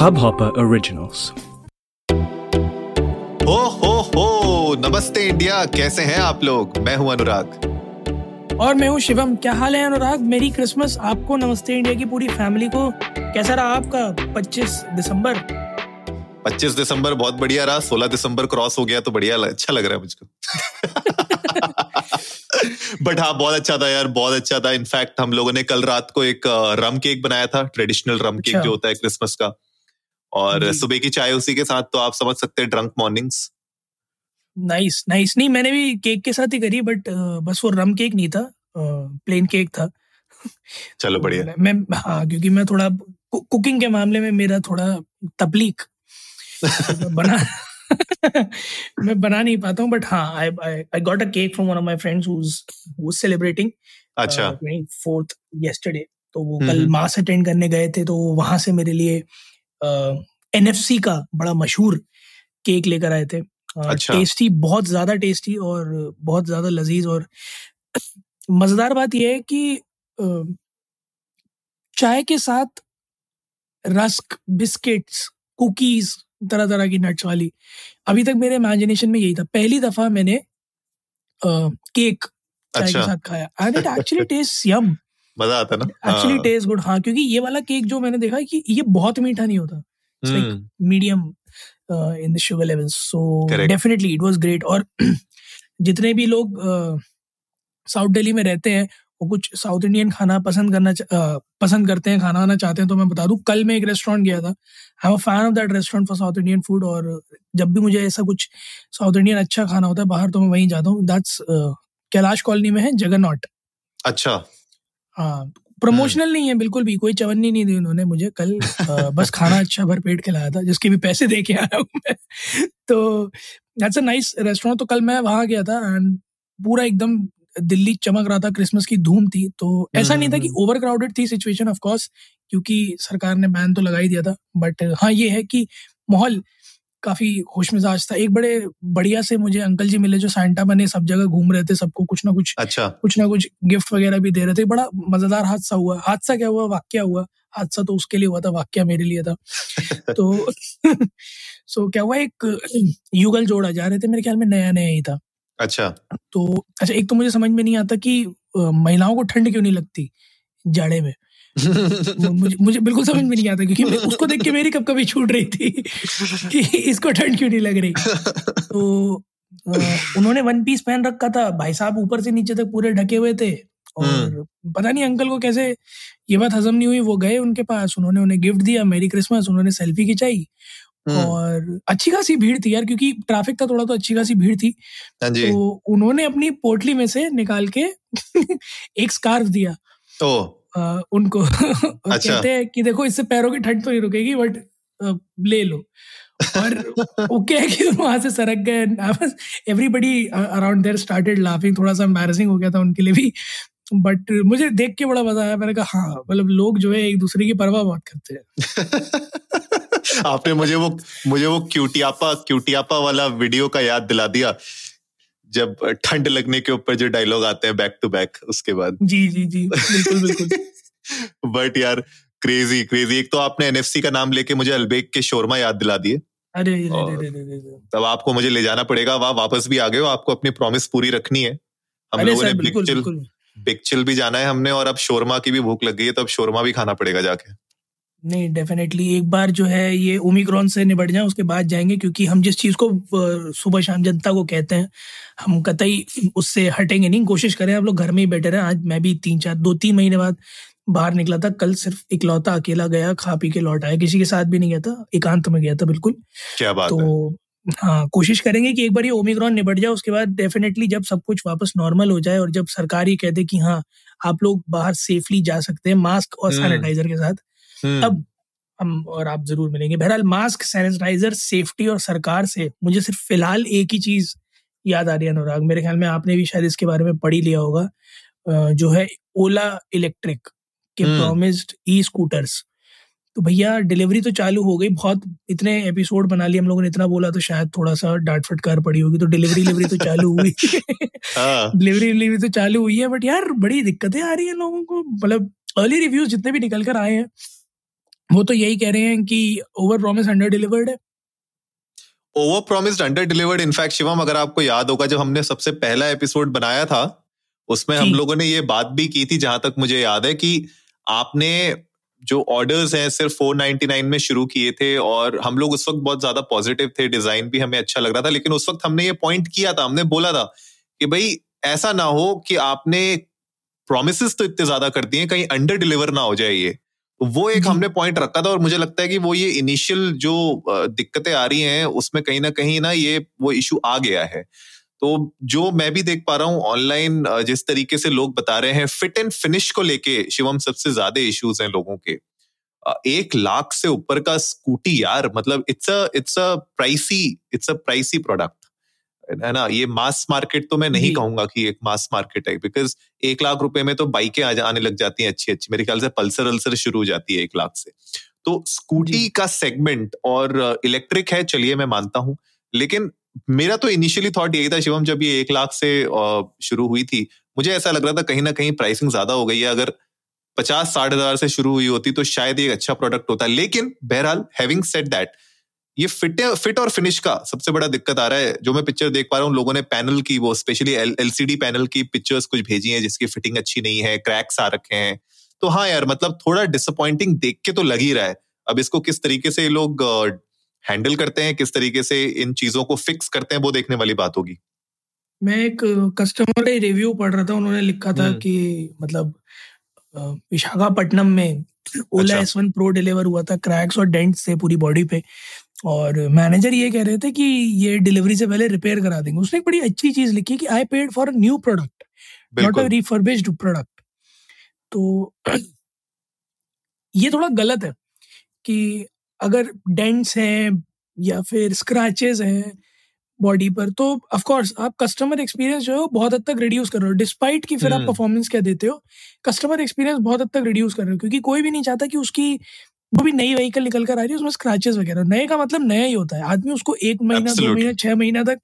Hubhopper Originals. हो हो हो नमस्ते इंडिया कैसे हैं आप लोग? मैं हूँ अनुराग। और मैं हूँ शिवम। क्या हाल है अनुराग? मेरी क्रिसमस आपको नमस्ते इंडिया की पूरी फैमिली को। कैसा रहा आपका 25 दिसंबर? 25 दिसंबर बहुत बढ़िया रहा। 16 दिसंबर क्रॉस हो गया तो बढ़िया अच्छा लग रहा है मुझको। बट हाँ बहुत अच्छा था यार बहुत अच्छा था। इनफैक्ट हम लोगों ने कल रात को एक रम केक बनाया था। Traditional rum cake. जो होता है क्रिसमस का। और सुबह की चाय उसी के साथ तो आप समझ सकते हैं ड्रंक मॉर्निंग्स नाइस नाइस नहीं मैंने भी केक के साथ ही करी बट बस वो रम केक नहीं था प्लेन केक था। चलो तो बढ़िया। मैं, हाँ क्योंकि मैं थोड़ा कु- कुकिंग के मामले में मेरा थोड़ा तबलीक तो बना मैं बना नहीं पाता हूँ बट हाँ I I got a cake from one of my friends who celebrating अच्छा। फोर्थ येस्टरडे तो वो हम्म, कल हम्म। मास अटेंड करने गए थे तो वहाँ से मेरे लिए एनएफसी का बड़ा मशहूर केक लेकर आए थे। अच्छा। टेस्टी बहुत ज़्यादा टेस्टी और बहुत ज़्यादा लजीज और मज़ेदार बात यह है कि चाय के साथ रस्क बिस्किट्स कुकीज तरह तरह की नट्स वाली। अभी तक मेरे इमेजिनेशन में यही था। पहली दफ़ा मैंने केक चाय अच्छा। के साथ खाया। And it actually taste yum मज़ा आता ना? एक्चुअली। टेस्ट गुड हाँ क्योंकि ये वाला केक जो मैंने देखा कि ये बहुत मीठा नहीं होता। Medium in the sugar levels so definitely it was great और जितने भी लोग साउथ दिल्ली में रहते हैं वो कुछ साउथ इंडियन खाना पसंद करना च- पसंद करते हैं खाना वाना चाहते हैं तो मैं बता दूँ कल मैं एक रेस्टोरेंट गया था। I am a fan of that restaurant for south Indian food और जब भी मुझे ऐसा कुछ साउथ इंडियन अच्छा खाना होता है बाहर तो मैं वहीं जाता हूँ। दैट्स कैलाश कॉलोनी में है जगन्नाथ अच्छा। हाँ प्रमोशनल नहीं है बिल्कुल भी कोई चवन्नी नहीं दी उन्होंने मुझे कल बस खाना अच्छा भर पेट खिलाया था जिसके भी पैसे दे के आया हूँ मैं तो दैट्स अ नाइस रेस्टोरेंट तो कल मैं वहाँ गया था एंड पूरा एकदम दिल्ली चमक रहा था क्रिसमस की धूम थी तो ऐसा नहीं था कि हम्म। ओवर क्राउडेड थी सिचुएशन ऑफ़ कोर्स क्योंकि सरकार ने बैन तो लगा ही दिया था बट हाँ ये है कि माहौल काफ़ी खुश मिजाज था। एक बड़े बढ़िया से मुझे अंकल जी मिले जो सांता बने सब जगह घूम रहे थे सबको कुछ ना कुछ अच्छा। कुछ ना कुछ गिफ्ट वगैरह भी दे रहे थे। बड़ा मज़ेदार हादसा हुआ। हादसा क्या हुआ? वाक्य हुआ। हादसा तो उसके लिए हुआ था वाक्य मेरे लिए था। तो सो क्या हुआ एक युगल जोड़ा जा रहे थे मेरे ख्याल में नया नया ही था। अच्छा। तो अच्छा एक तो मुझे समझ में नहीं आता कि महिलाओं को ठंड क्यों नहीं लगती जाड़े मु- मुझे मुझे बिल्कुल समझ में नहीं आता क्योंकि उसको देख के मेरी कब कभी छूट रही थी कि इसको ठंड क्यों नहीं लग रही। तो उन्होंने वन पीस पहन रखा था। भाई साहब ऊपर से नीचे तक पूरे ढके हुए थे और पता नहीं अंकल को कैसे ये बात हजम नहीं हुई वो गए उनके पास उन्होंने उन्हें गिफ्ट दिया मेरी क्रिसमस उन्होंने सेल्फी खिंचाई हम्म, और अच्छी खासी भीड़ थी यार क्योंकि ट्रैफ़िक था थोड़ा तो अच्छी खासी भीड़ थी। हाँ तो उन्होंने अपनी पोटली में से निकाल के एक स्कार्फ दिया। उनको अच्छा। कहते हैं कि देखो इससे पैरों की ठंड तो नहीं रुकेगी बट ले लो। और वो क्या है कि वहाँ से सरक गए everybody around there started laughing थोड़ा सा एम्बैरेसिंग हो गया था उनके लिए भी। बट मुझे देख के बड़ा मज़ा आया मैंने कहा हाँ मतलब लोग जो है एक दूसरे की परवाह बहुत करते हैं। आपने मुझे वो मुझे वो क्यूटियापा क्यूटियापा वाला वीडियो का याद दिला दिया। जब ठंड लगने के ऊपर जो डायलॉग आते हैं बैक टू बैक उसके बाद। जी जी जी बिल्कुल बिल्कुल। बट यार क्रेजी क्रेजी एक तो आपने एनएफसी का नाम लेके मुझे अलबेग के शोरमा याद दिला दिए। अरे। तब आपको मुझे ले जाना पड़ेगा। वहाँ वापस भी आ गए हो आपको अपनी प्रॉमिस पूरी रखनी है। हम लोगों ने sir big chill big chill भी जाना है हमने और अब शोरमा की भी भूख लग गई है तो अब शोरमा भी खाना पड़ेगा जाके। नहीं डेफिनेटली एक बार जो है ये ओमिक्रॉन से निपट जाए उसके बाद जाएँगे क्योंकि हम जिस चीज़ को सुबह शाम जनता को कहते हैं हम कतई उससे हटेंगे नहीं कोशिश करें आप लोग घर में ही बैठे रहें। आज मैं भी तीन चार दो तीन महीने बाद बाहर निकला था कल सिर्फ़ इकलौता अकेला गया खा पी के लौट आया किसी के साथ भी नहीं गया था एकांत में गया था बिल्कुल। क्या बात तो हाँ। कोशिश करेंगे कि एक बार ये ओमिक्रॉन निपट जाए उसके बाद डेफिनेटली जब सब कुछ वापस नॉर्मल हो जाए और जब सरकार ये कह दे कि हाँ आप लोग बाहर सेफली जा सकते हैं मास्क और हम्म। सैनिटाइजर के साथ हम्म, तब हम और आप ज़रूर मिलेंगे। बहरहाल मास्क सैनिटाइजर सेफ्टी और सरकार से मुझे सिर्फ़ फ़िलहाल एक ही चीज़ याद आ रही है अनुराग। मेरे ख्याल में आपने भी शायद इसके बारे में पढ़ ही लिया होगा। जो है ओला इलेक्ट्रिक के प्रोमिस्ड ई स्कूटर्स तो भैया डिलीवरी तो चालू हो गई। बहुत इतने एपिसोड बना लिए हम लोगों ने इतना बोला तो शायद थोड़ा सा डांट फटकार पड़ी होगी। तो डिलीवरी डिलीवरी तो चालू हुई। हाँ, डिलीवरी डिलीवरी तो चालू हुई है बट यार बड़ी दिक्कतें आ रही है लोगों को। मतलब अर्ली रिव्यूज़ जितने भी निकल कर आए हैं वो तो यही कह रहे हैं कि ओवर प्रॉमिस अंडर डिलीवर्ड है। Over promised under delivered in fact Shivam अगर आपको याद होगा जब हमने सबसे पहला एपिसोड बनाया था उसमें हम लोगों ने ये बात भी की थी जहाँ तक मुझे याद है कि आपने जो ऑर्डर्स हैं सिर्फ़ 499 में शुरू किए थे और हम लोग उस वक्त बहुत ज़्यादा पॉजिटिव थे डिज़ाइन भी हमें अच्छा लग रहा था लेकिन उस वक्त हमने ये पॉइंट किया था हमने बोला था कि भाई ऐसा ना हो कि आपने प्रोमिस तो इतने ज़्यादा कर दिए कहीं अंडर डिलीवर ना हो जाए ये। वो एक हमने पॉइंट रखा था और मुझे लगता है कि वो ये इनिशियल जो दिक्कतें आ रही हैं उसमें कहीं ना कहीं ना ये वो इशू आ गया है। तो जो मैं भी देख पा रहा हूँ ऑनलाइन जिस तरीके से लोग बता रहे हैं फिट एंड फिनिश को लेके शिवम सबसे ज़्यादा इश्यूज़ हैं लोगों के। एक लाख से ऊपर का स्कूटी यार मतलब it's a it's a pricey it's a pricey product है ना? ये मास मार्केट तो मैं नहीं कहूँगा कि एक मास मार्केट है बिकॉज़ एक लाख रुपए में तो बाइकें आने लग जाती हैं अच्छी अच्छी मेरे ख्याल से पल्सर अल्सर शुरू हो जाती है एक लाख से। तो स्कूटी का सेगमेंट और इलेक्ट्रिक है चलिए मैं मानता हूँ। लेकिन मेरा तो इनिशियली थॉट यही था शिवम जब ये एक लाख से शुरू हुई थी मुझे ऐसा लग रहा था कहीं ना कहीं प्राइसिंग ज़्यादा हो गई है। अगर पचास साठ हज़ार से शुरू हुई होती तो शायद ये अच्छा प्रोडक्ट होता। लेकिन बहरहाल हैविंग सेट दैट ये फिट फिट और फिनिश का सबसे बड़ा दिक्कत आ रहा है। जो मैं पिक्चर देख पा रहा हूँ लोगों ने पैनल की वो स्पेशली एलसीडी पैनल की पिक्चर्स कुछ भेजी हैं जिसकी फिटिंग अच्छी नहीं है क्रैक्स आ रखे हैं। तो हाँ यार मतलब थोड़ा डिसअपॉइंटिंग देख के तो लग ही रहा है। अब इसको किस तरीके से लोग हैंडल करते हैं किस तरीके से इन चीज़ों को फिक्स करते हैं वो देखने वाली बात होगी। मैं एक कस्टमर का रिव्यू पढ़ रहा था उन्होंने लिखा था हम्म। कि मतलब विशाखापट्टनम में Ola S one pro deliver हुआ था क्रैक्स और डेंट्स थे पूरी बॉडी पे। और मैनेजर ये कह रहे थे कि ये डिलीवरी से पहले रिपेयर करा देंगे। उसने एक बड़ी अच्छी चीज़ लिखी कि I paid for new product not a refurbished product तो ये थोड़ा गलत है कि अगर डेंट्स हैं या फिर स्क्रैचेस हैं बॉडी पर तो ऑफ़ कोर्स आप कस्टमर एक्सपीरियंस जो है बहुत हद तक रिड्यूस कर रहे हो डिस्पाइट कि फिर आप परफॉर्मेंस हम्म। क्या देते हो कस्टमर एक्सपीरियंस बहुत हद तक रिड्यूस कर रहे हो क्योंकि कोई भी नहीं चाहता कि उसकी वो भी नई व्हीकल निकल कर आ रही है उसमें स्क्रैचेस वगैरह। नए का मतलब नया ही होता है। आदमी उसको एक महीना दो महीना छह महीना तक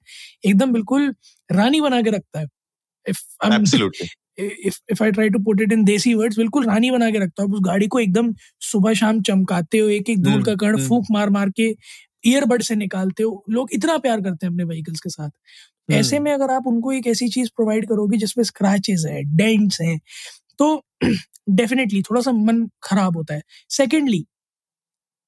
एकदम बिल्कुल रानी बना के रखता है। If if I try to put it in desi words बिल्कुल रानी बना के रखता है। उस गाड़ी को एकदम सुबह शाम चमकाते हो एक एक धूल हम्म, का कण हम्म। फूक मार मार के ईयरबड से निकालते हो। लोग इतना प्यार करते हैं अपने व्हीकल्स के साथ। ऐसे हम्म। में अगर आप उनको एक ऐसी चीज़ प्रोवाइड करोगे जिसमें स्क्रैचेस है डेंट्स हैं तो डेफिनेटली थोड़ा सा मन खराब होता है। सेकेंडली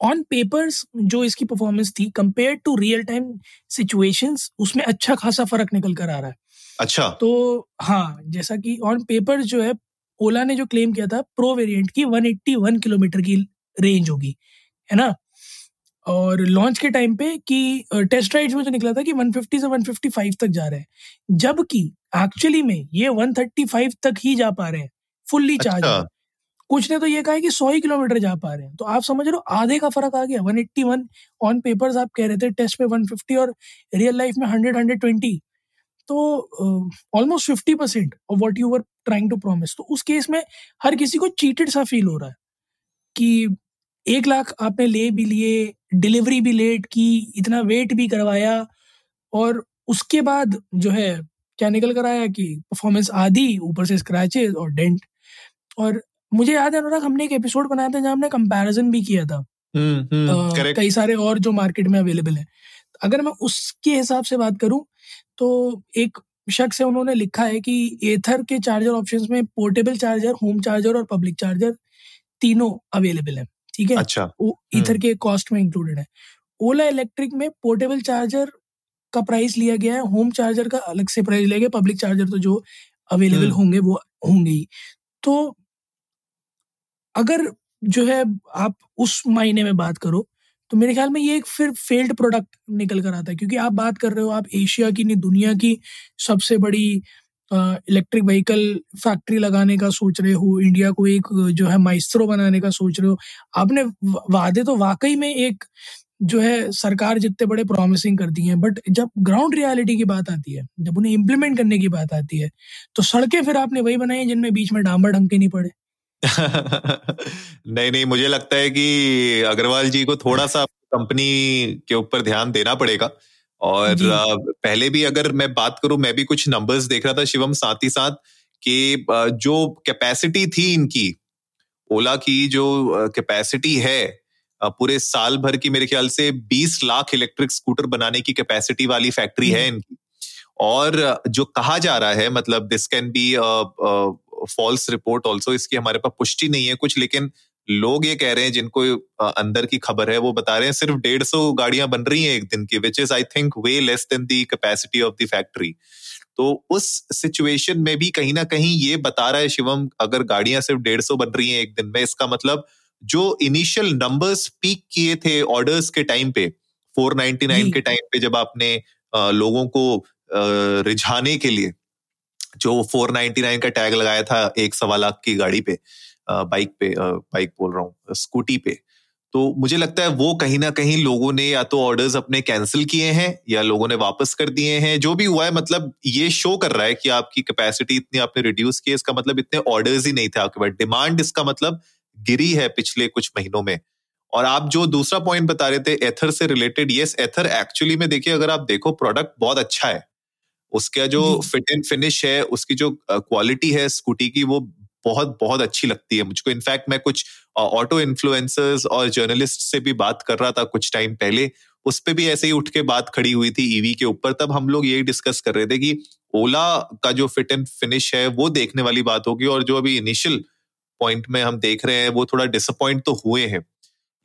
ऑन पेपर्स जो इसकी परफॉर्मेंस थी compare to real time situations उसमें अच्छा खासा फ़र्क निकल कर आ रहा है। अच्छा। तो हाँ जैसा कि ऑन पेपर जो है ओला ने जो क्लेम किया था प्रो वेरिएंट की 181 किलोमीटर की रेंज होगी है ना? और लॉन्च के टाइम पे कि टेस्ट राइड्स में जो निकला था कि 150 से 155 तक जा रहे हैं। जबकि एक्चुअली में ये 135 तक ही जा पा रहे हैं फुल्ली चार्ज अच्छा। कुछ ने तो ये कहा है कि सौ ही किलोमीटर जा पा रहे हैं। तो आप समझ रहे हो, आधे का फ़र्क आ गया 181 ऑन पेपर्स आप कह रहे थे टेस्ट पे 150 और रियल लाइफ में 100 120 तो almost fifty percent of what you were trying to promise तो उस केस में हर किसी को चीटेड सा फील हो रहा है कि एक लाख आपने ले भी लिए डिलीवरी भी लेट की, इतना वेट भी करवाया और उसके बाद जो है, क्या निकल कर आया कि परफॉर्मेंस आधी, ऊपर से स्क्रैचेस और डेंट और मुझे याद है अनुराग हमने एक एपिसोड बनाया था जहाँ हमने कंपैरिजन भी किया था। हम्म, हम्म, कई सारे और जो मार्केट में अवेलेबल है। अगर मैं उसके हिसाब से बात करूँ तो एक शख्स है उन्होंने लिखा है कि एथर के चार्जर ऑप्शंस में पोर्टेबल चार्जर होम चार्जर और पब्लिक चार्जर तीनों अवेलेबल है ठीक है? अच्छा। ईथर हम्म। के कॉस्ट में इंक्लूडेड है। ओला इलेक्ट्रिक में पोर्टेबल चार्जर का प्राइस लिया गया है होम चार्जर का अलग से प्राइस लिया गया पब्लिक चार्जर तो जो अवेलेबल होंगे वो होंगे ही। तो अगर जो है आप उस मायने में बात करो तो मेरे ख्याल में ये एक फिर फेल्ड प्रोडक्ट निकल कर आता है, क्योंकि आप बात कर रहे हो, आप एशिया की नहीं, दुनिया की सबसे बड़ी इलेक्ट्रिक व्हीकल फैक्ट्री लगाने का सोच रहे हो इंडिया को एक, जो है माइस्त्रो बनाने का सोच रहे हो, आपने वादे तो वाकई में एक, जो है, सरकार जितने बड़े प्रॉमिसिंग करती हैं बट जब ग्राउंड रियलिटी की बात आती है, जब उन्हें इम्प्लीमेंट करने की बात आती है तो सड़कें फिर आपने वही बनाई हैं जिनमें बीच में डांबर ढंके नहीं पड़े। नहीं नहीं मुझे लगता है कि अग्रवाल जी को थोड़ा सा कंपनी के ऊपर ध्यान देना पड़ेगा। और पहले भी अगर मैं बात करूँ मैं भी कुछ नंबर्स देख रहा था शिवम साथ ही साथ कि जो कैपेसिटी थी इनकी ओला की जो कैपेसिटी है पूरे साल भर की मेरे ख्याल से 20 लाख इलेक्ट्रिक स्कूटर बनाने की कैपेसिटी वाली फैक्ट्री है इनकी। और जो कहा जा रहा है मतलब this can be false report also इसकी हमारे पास पुष्टि नहीं है कुछ लेकिन लोग ये कह रहे हैं जिनको अंदर की खबर है वो बता रहे हैं सिर्फ़ डेढ़ सौ गाड़ियाँ बन रही हैं एक दिन की which is I think way less than the capacity of the factory तो उस सिचुएशन में भी कहीं ना कहीं ये बता रहा है शिवम अगर गाड़ियाँ सिर्फ़ डेढ़ सौ बन रही हैं एक दिन में इसका मतलब जो इनिशियल नंबर्स पीक किए थे ऑर्डर्स के टाइम पे 499 के टाइम पे जब आपने लोगों को रिझाने के लिए जो 499 का टैग लगाया था एक सवा लाख की गाड़ी पे बाइक पे बाइक बोल रहा हूँ, स्कूटी पे तो मुझे लगता है वो कहीं ना कहीं लोगों ने या तो ऑर्डर्स अपने कैंसिल किए हैं या लोगों ने वापस कर दिए हैं। जो भी हुआ है मतलब ये शो कर रहा है कि आपकी कैपेसिटी इतनी आपने रिड्यूस की इसका मतलब इतने ऑर्डर्स ही नहीं थे आपके पास। डिमांड इसका मतलब गिरी है पिछले कुछ महीनों में। और आप जो दूसरा पॉइंट बता रहे थे एथर से रिलेटेड यस एथर एक्चुअली में देखिए, अगर आप देखो प्रोडक्ट बहुत अच्छा है। उसका जो फिट एंड फिनिश है उसकी जो क्वालिटी है स्कूटी की वो बहुत बहुत अच्छी लगती है मुझको। इनफैक्ट मैं कुछ ऑटो इन्फ्लुएंसर्स और जर्नलिस्ट से भी बात कर रहा था कुछ टाइम पहले। उस पर भी ऐसे ही उठ के बात खड़ी हुई थी ईवी के ऊपर। तब हम लोग यही डिस्कस कर रहे थे कि ओला का जो फिट एंड फिनिश है वो देखने वाली बात होगी और जो अभी इनिशियल पॉइंट में हम देख रहे हैं वो थोड़ा डिसअपॉइंट तो हुए हैं।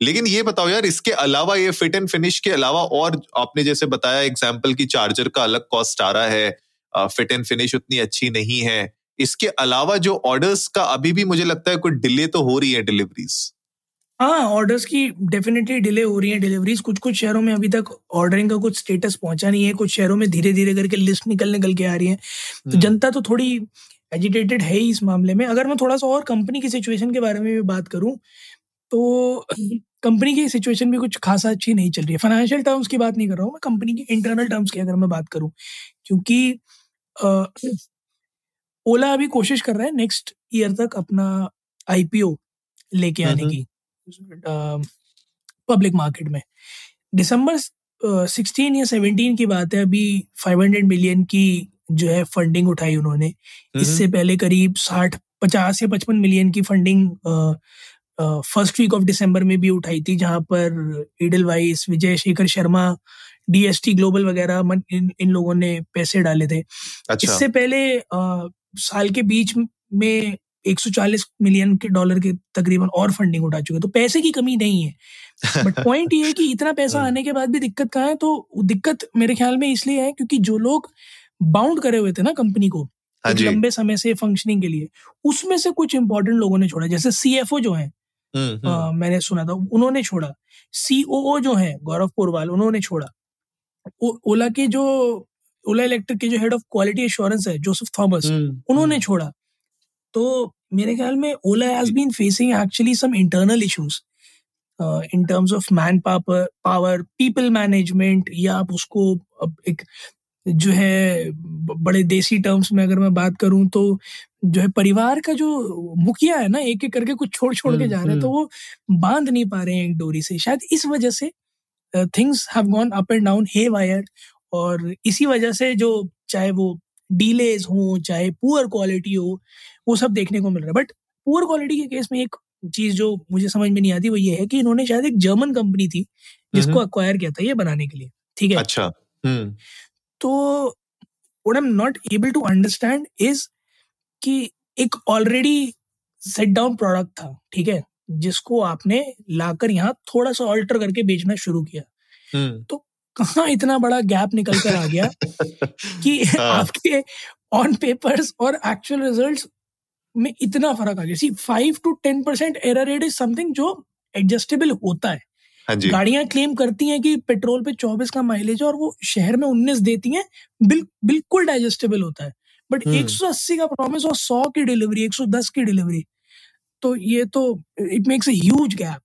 लेकिन ये बताओ यार इसके अलावा ये फिट एंड फिनिश के अलावा और आपने जैसे बताया एग्ज़ाम्पल की चार्जर का अलग कॉस्ट आ रहा है फिट एंड फिनिश उतनी अच्छी नहीं है। इसके अलावा जो ऑर्डर्स का अभी भी मुझे लगता है कोई डिले तो हो रही है डिलीवरीज हाँ ऑर्डर्स की डेफिनेटली डिले हो रही है डिलीवरीज कुछ कुछ शहरों में अभी तक ऑर्डरिंग का कुछ स्टेटस पहुँचा नहीं है। कुछ शहरों में धीरे धीरे करके लिस्ट निकल निकल के आ रही है। तो हम्म। जनता तो थोड़ी एजिटेटेड है ही इस मामले में। अगर मैं थोड़ा सा और कंपनी की सिचुएशन के बारे में भी बात करूँ तो कंपनी की सिचुएशन भी कुछ खासा अच्छी नहीं चल रही है। फाइनेंशियल टर्म्स की बात नहीं कर रहा हूँ मैं कंपनी की इंटरनल टर्म्स की अगर मैं बात करूँ क्योंकि ओला अभी कोशिश कर रहा है नेक्स्ट ईयर तक अपना आईपीओ लेके आने की पब्लिक मार्केट में। दिसंबर सिक्सटीन या सेवनटीन की बात है अभी फाइव हंड्रेड मिलियन की जो है फंडिंग उठाई उन्होंने। इससे पहले करीब साठ पचास या पचपन मिलियन की funding first week of December में भी उठाई थी जहाँ पर Edelweiss Vijay Shekhar Sharma DST global वगैरह इन, इन लोगों ने पैसे डाले थे। अच्छा। इससे पहले आ, साल के बीच में 140 मिलियन के डॉलर के तकरीबन और फंडिंग उठा चुके तो पैसे की कमी नहीं है। बट पॉइंट ये है कि इतना पैसा हाँ। आने के बाद भी दिक्कत कहाँ है? तो दिक्कत मेरे ख्याल में इसलिए है क्योंकि जो लोग बाउंड करे हुए थे ना कंपनी को हाँ लंबे समय से फंक्शनिंग के लिए उसमें से कुछ इंपॉर्टेंट लोगों ने छोड़ा। जैसे सीएफओ जो है हम्म, हम्म। मैंने सुना था उन्होंने छोड़ा। सीओओ जो है गौरव पोरवाल उन्होंने छोड़ा। ओला के जो ओला इलेक्ट्रिक के जो हेड ऑफ़ क्वालिटी एश्योरेंस है जोसेफ थॉमस हम्म, उन्होंने छोड़ा। तो मेरे ख्याल में Ola has been facing actually some internal issues in terms of man power power people management या आप उसको एक जो है बड़े देसी टर्म्स में अगर मैं बात करूँ तो जो है परिवार का जो मुखिया है ना एक एक करके कुछ छोड़ छोड़ के जा रहे हैं तो वो बाँध नहीं पा रहे हैं एक डोरी से। शायद इस वजह से things have gone up and down haywire और इसी वजह से जो चाहे वो डीलेज हो चाहे पुअर क्वालिटी हो वो सब देखने को मिल रहा है। बट पुअर क्वालिटी के केस में एक चीज़ जो मुझे समझ में नहीं आती वो ये है कि इन्होंने शायद एक जर्मन कंपनी थी जिसको अक्वायर किया था ये बनाने के लिए ठीक है? अच्छा तो I am not able to understand is कि एक ऑलरेडी सेट डाउन प्रोडक्ट था ठीक है? जिसको आपने लाकर यहाँ थोड़ा सा ऑल्टर करके बेचना शुरू किया। हम्म। तो कहाँ इतना बड़ा गैप निकल कर आ गया कि हाँ। आपके ऑन पेपर्स और एक्चुअल रिजल्ट्स में इतना फ़र्क आ गया। See five to ten percent error rate is something जो एडजस्टेबल होता है। हाँ गाड़ियाँ क्लेम करती हैं कि पेट्रोल पे 24 का माइलेज है और वो शहर में 19 देती हैं बिल, बिल्कुल डाइजेस्टेबल होता है। बट एक सौ अस्सी का प्रॉमिस और सौ की डिलीवरी 110 की डिलीवरी तो ये तो it makes a huge gap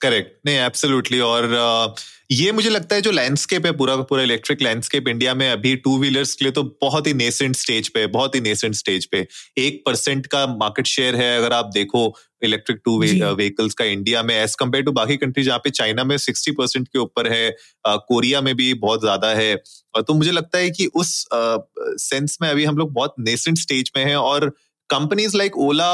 correct नहीं एब्सोल्युटली और uh, ये मुझे लगता है जो लैंडस्केप है पूरा पूरा इलेक्ट्रिक लैंडस्केप इंडिया में अभी टू व्हीलर्स के लिए तो बहुत ही नेसेंट स्टेज पे बहुत ही नेसेंट स्टेज पे एक परसेंट का मार्केट शेयर है अगर आप देखो इलेक्ट्रिक टू व्हीकल्स का इंडिया में एज कंपेयर टू बाकी कंट्री जहाँ पे चाइना में सिक्सटी परसेंट के ऊपर है कोरिया में भी बहुत ज़्यादा है। तो मुझे लगता है कि उस सेंस में अभी हम लोग बहुत नेसेंट स्टेज में है और कंपनीज़ लाइक ओला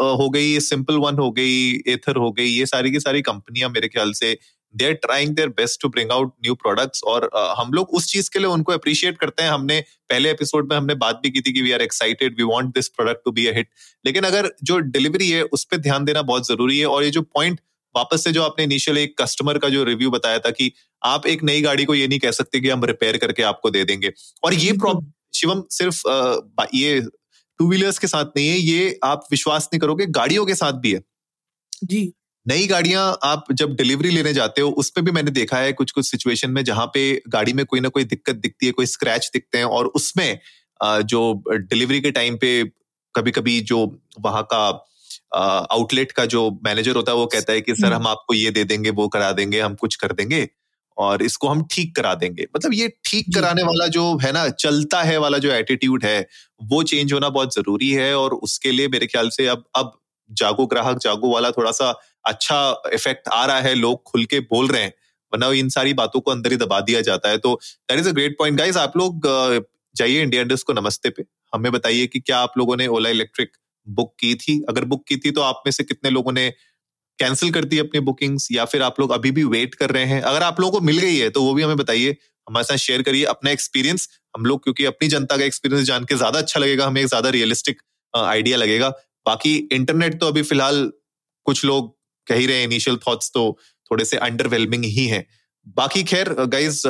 हो गई सिंपल वन हो गई एथर हो गई ये सारी की सारी कंपनियाँ मेरे ख्याल से। They are trying their best to bring out new products और uh, हम लोग उस चीज़ के लिए उनको अप्रिशिएट करते हैं। हमने पहले एपिसोड में हमने बात भी की थी कि we are excited we want this product to be a hit लेकिन अगर जो डिलीवरी है उस पर ध्यान देना बहुत ज़रूरी है और ये जो पॉइंट वापस से जो आपने इनिशियल एक कस्टमर का जो रिव्यू बताया था कि आप एक नई गाड़ी को ये नहीं कह सकते कि हम रिपेयर करके आपको दे देंगे। और ये प्रॉब्लम शिवम सिर्फ़ आ, ये टू व्हीलर्स के साथ नहीं है ये आप विश्वास नहीं करोगे गाड़ियों के साथ भी है। जी। नई गाड़ियाँ आप जब डिलीवरी लेने जाते हो उस पर भी मैंने देखा है कुछ कुछ सिचुएशन में जहाँ पे गाड़ी में कोई ना कोई दिक्कत दिखती है कोई स्क्रैच दिखते हैं और उसमें जो डिलीवरी के टाइम पे कभी कभी जो वहाँ का आउटलेट का जो मैनेजर होता है वो कहता है कि सर हम्म। हम आपको ये दे देंगे वो करा देंगे हम कुछ कर देंगे और इसको हम ठीक करा देंगे मतलब ये ठीक कराने वाला जो है ना चलता है वाला जो एटीट्यूड है वो चेंज होना बहुत ज़रूरी है और उसके लिए मेरे ख्याल से अब अब जागो ग्राहक, जागो वाला थोड़ा सा अच्छा इफ़ेक्ट आ रहा है, लोग खुल के बोल रहे हैं। वरना इन सारी बातों को अंदर ही दबा दिया जाता है। तो that is a great point guys आप लोग जाइए इंडिया इंडस्ट को नमस्ते पे। हमें बताइए कि क्या आप लोगों ने ओला इलेक्ट्रिक बुक की थी? अगर बुक की थी तो आप में से कितने लोगों ने कैंसिल कर दी अपनी बुकिंग्स या फिर आप लोग अभी भी वेट कर रहे हैं? अगर आप लोगों को मिल गई है तो वो भी हमें बताइए। हमारे साथ शेयर करिए अपना एक्सपीरियंस हम लोग, क्योंकि अपनी जनता का एक्सपीरियंस जान के ज़्यादा अच्छा लगेगा, हमें एक ज़्यादा रियलिस्टिक आइडिया लगेगा। बाकी इंटरनेट तो अभी फ़िलहाल कुछ लोग कह ही रहे हैं इनिशियल थॉट्स तो थोड़े से अंडरवेलमिंग ही है। बाकी खैर गाइज़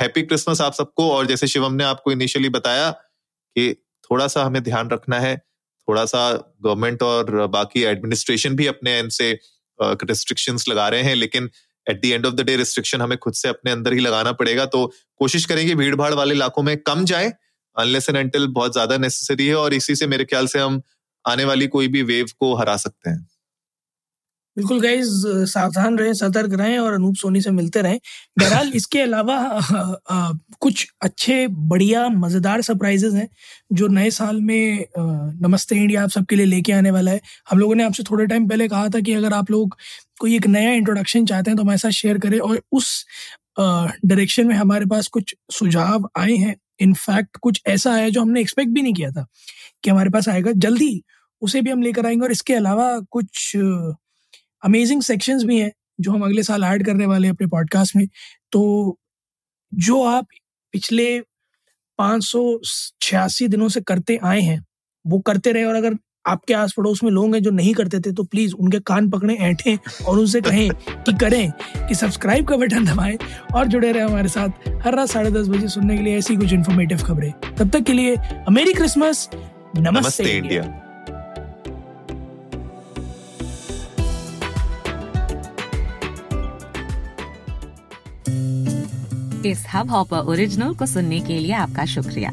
हैप्पी क्रिसमस आप सबको और जैसे शिवम ने आपको इनिशियली बताया कि थोड़ा सा हमें ध्यान रखना है, थोड़ा सा गवर्नमेंट और बाकी एडमिनिस्ट्रेशन भी अपने एंड से रिस्ट्रिक्शंस लगा रहे हैं, लेकिन at the end of the day restriction हमें खुद से अपने अंदर ही लगाना पड़ेगा तो कोशिश करेंगे भीड़ भाड़ वाले इलाकों में कम जाए अनलेस एंड एंटिल बहुत ज़्यादा नेसेसरी है और इसी से मेरे ख्याल से हम आने वाली कोई भी वेव को हरा सकते हैं। बिल्कुल गाइज़ सावधान रहें सतर्क रहें और अनूप सोनी से मिलते रहें। बहरहाल इसके अलावा आ, आ, कुछ अच्छे बढ़िया मज़ेदार सरप्राइजेज हैं जो नए साल में आ, नमस्ते इंडिया आप सबके लिए लेके आने वाला है। हम लोगों ने आपसे थोड़े टाइम पहले कहा था कि अगर आप लोग कोई एक नया इंट्रोडक्शन चाहते हैं तो हमारे साथ शेयर करें और उस डायरेक्शन में हमारे पास कुछ सुझाव आए हैं। इनफैक्ट कुछ ऐसा आया जो हमने एक्सपेक्ट भी नहीं किया था कि हमारे पास आएगा। जल्दी उसे भी हम लेकर आएँगे और इसके अलावा कुछ अमेजिंग सेक्शंस भी हैं जो हम अगले साल ऐड करने वाले हैं अपने पॉडकास्ट में। तो जो आप पिछले पाँच सौ छियासी दिनों से करते आए हैं, वो करते रहे और अगर आपके आस पड़ोस में लोग हैं जो नहीं करते थे तो प्लीज़ उनके कान पकड़े ऐठे और उनसे कहें कि करें कि सब्सक्राइब का बटन दबाएँ और जुड़े रहे हमारे साथ हर रात साढ़े दस बजे सुनने के लिए ऐसी कुछ इन्फॉर्मेटिव खबरें। तब तक के लिए अमेरी क्रिसमस। नमस्ते, नमस्ते इंडिया। इस हब हॉपर ओरिजिनल को सुनने के लिए आपका शुक्रिया।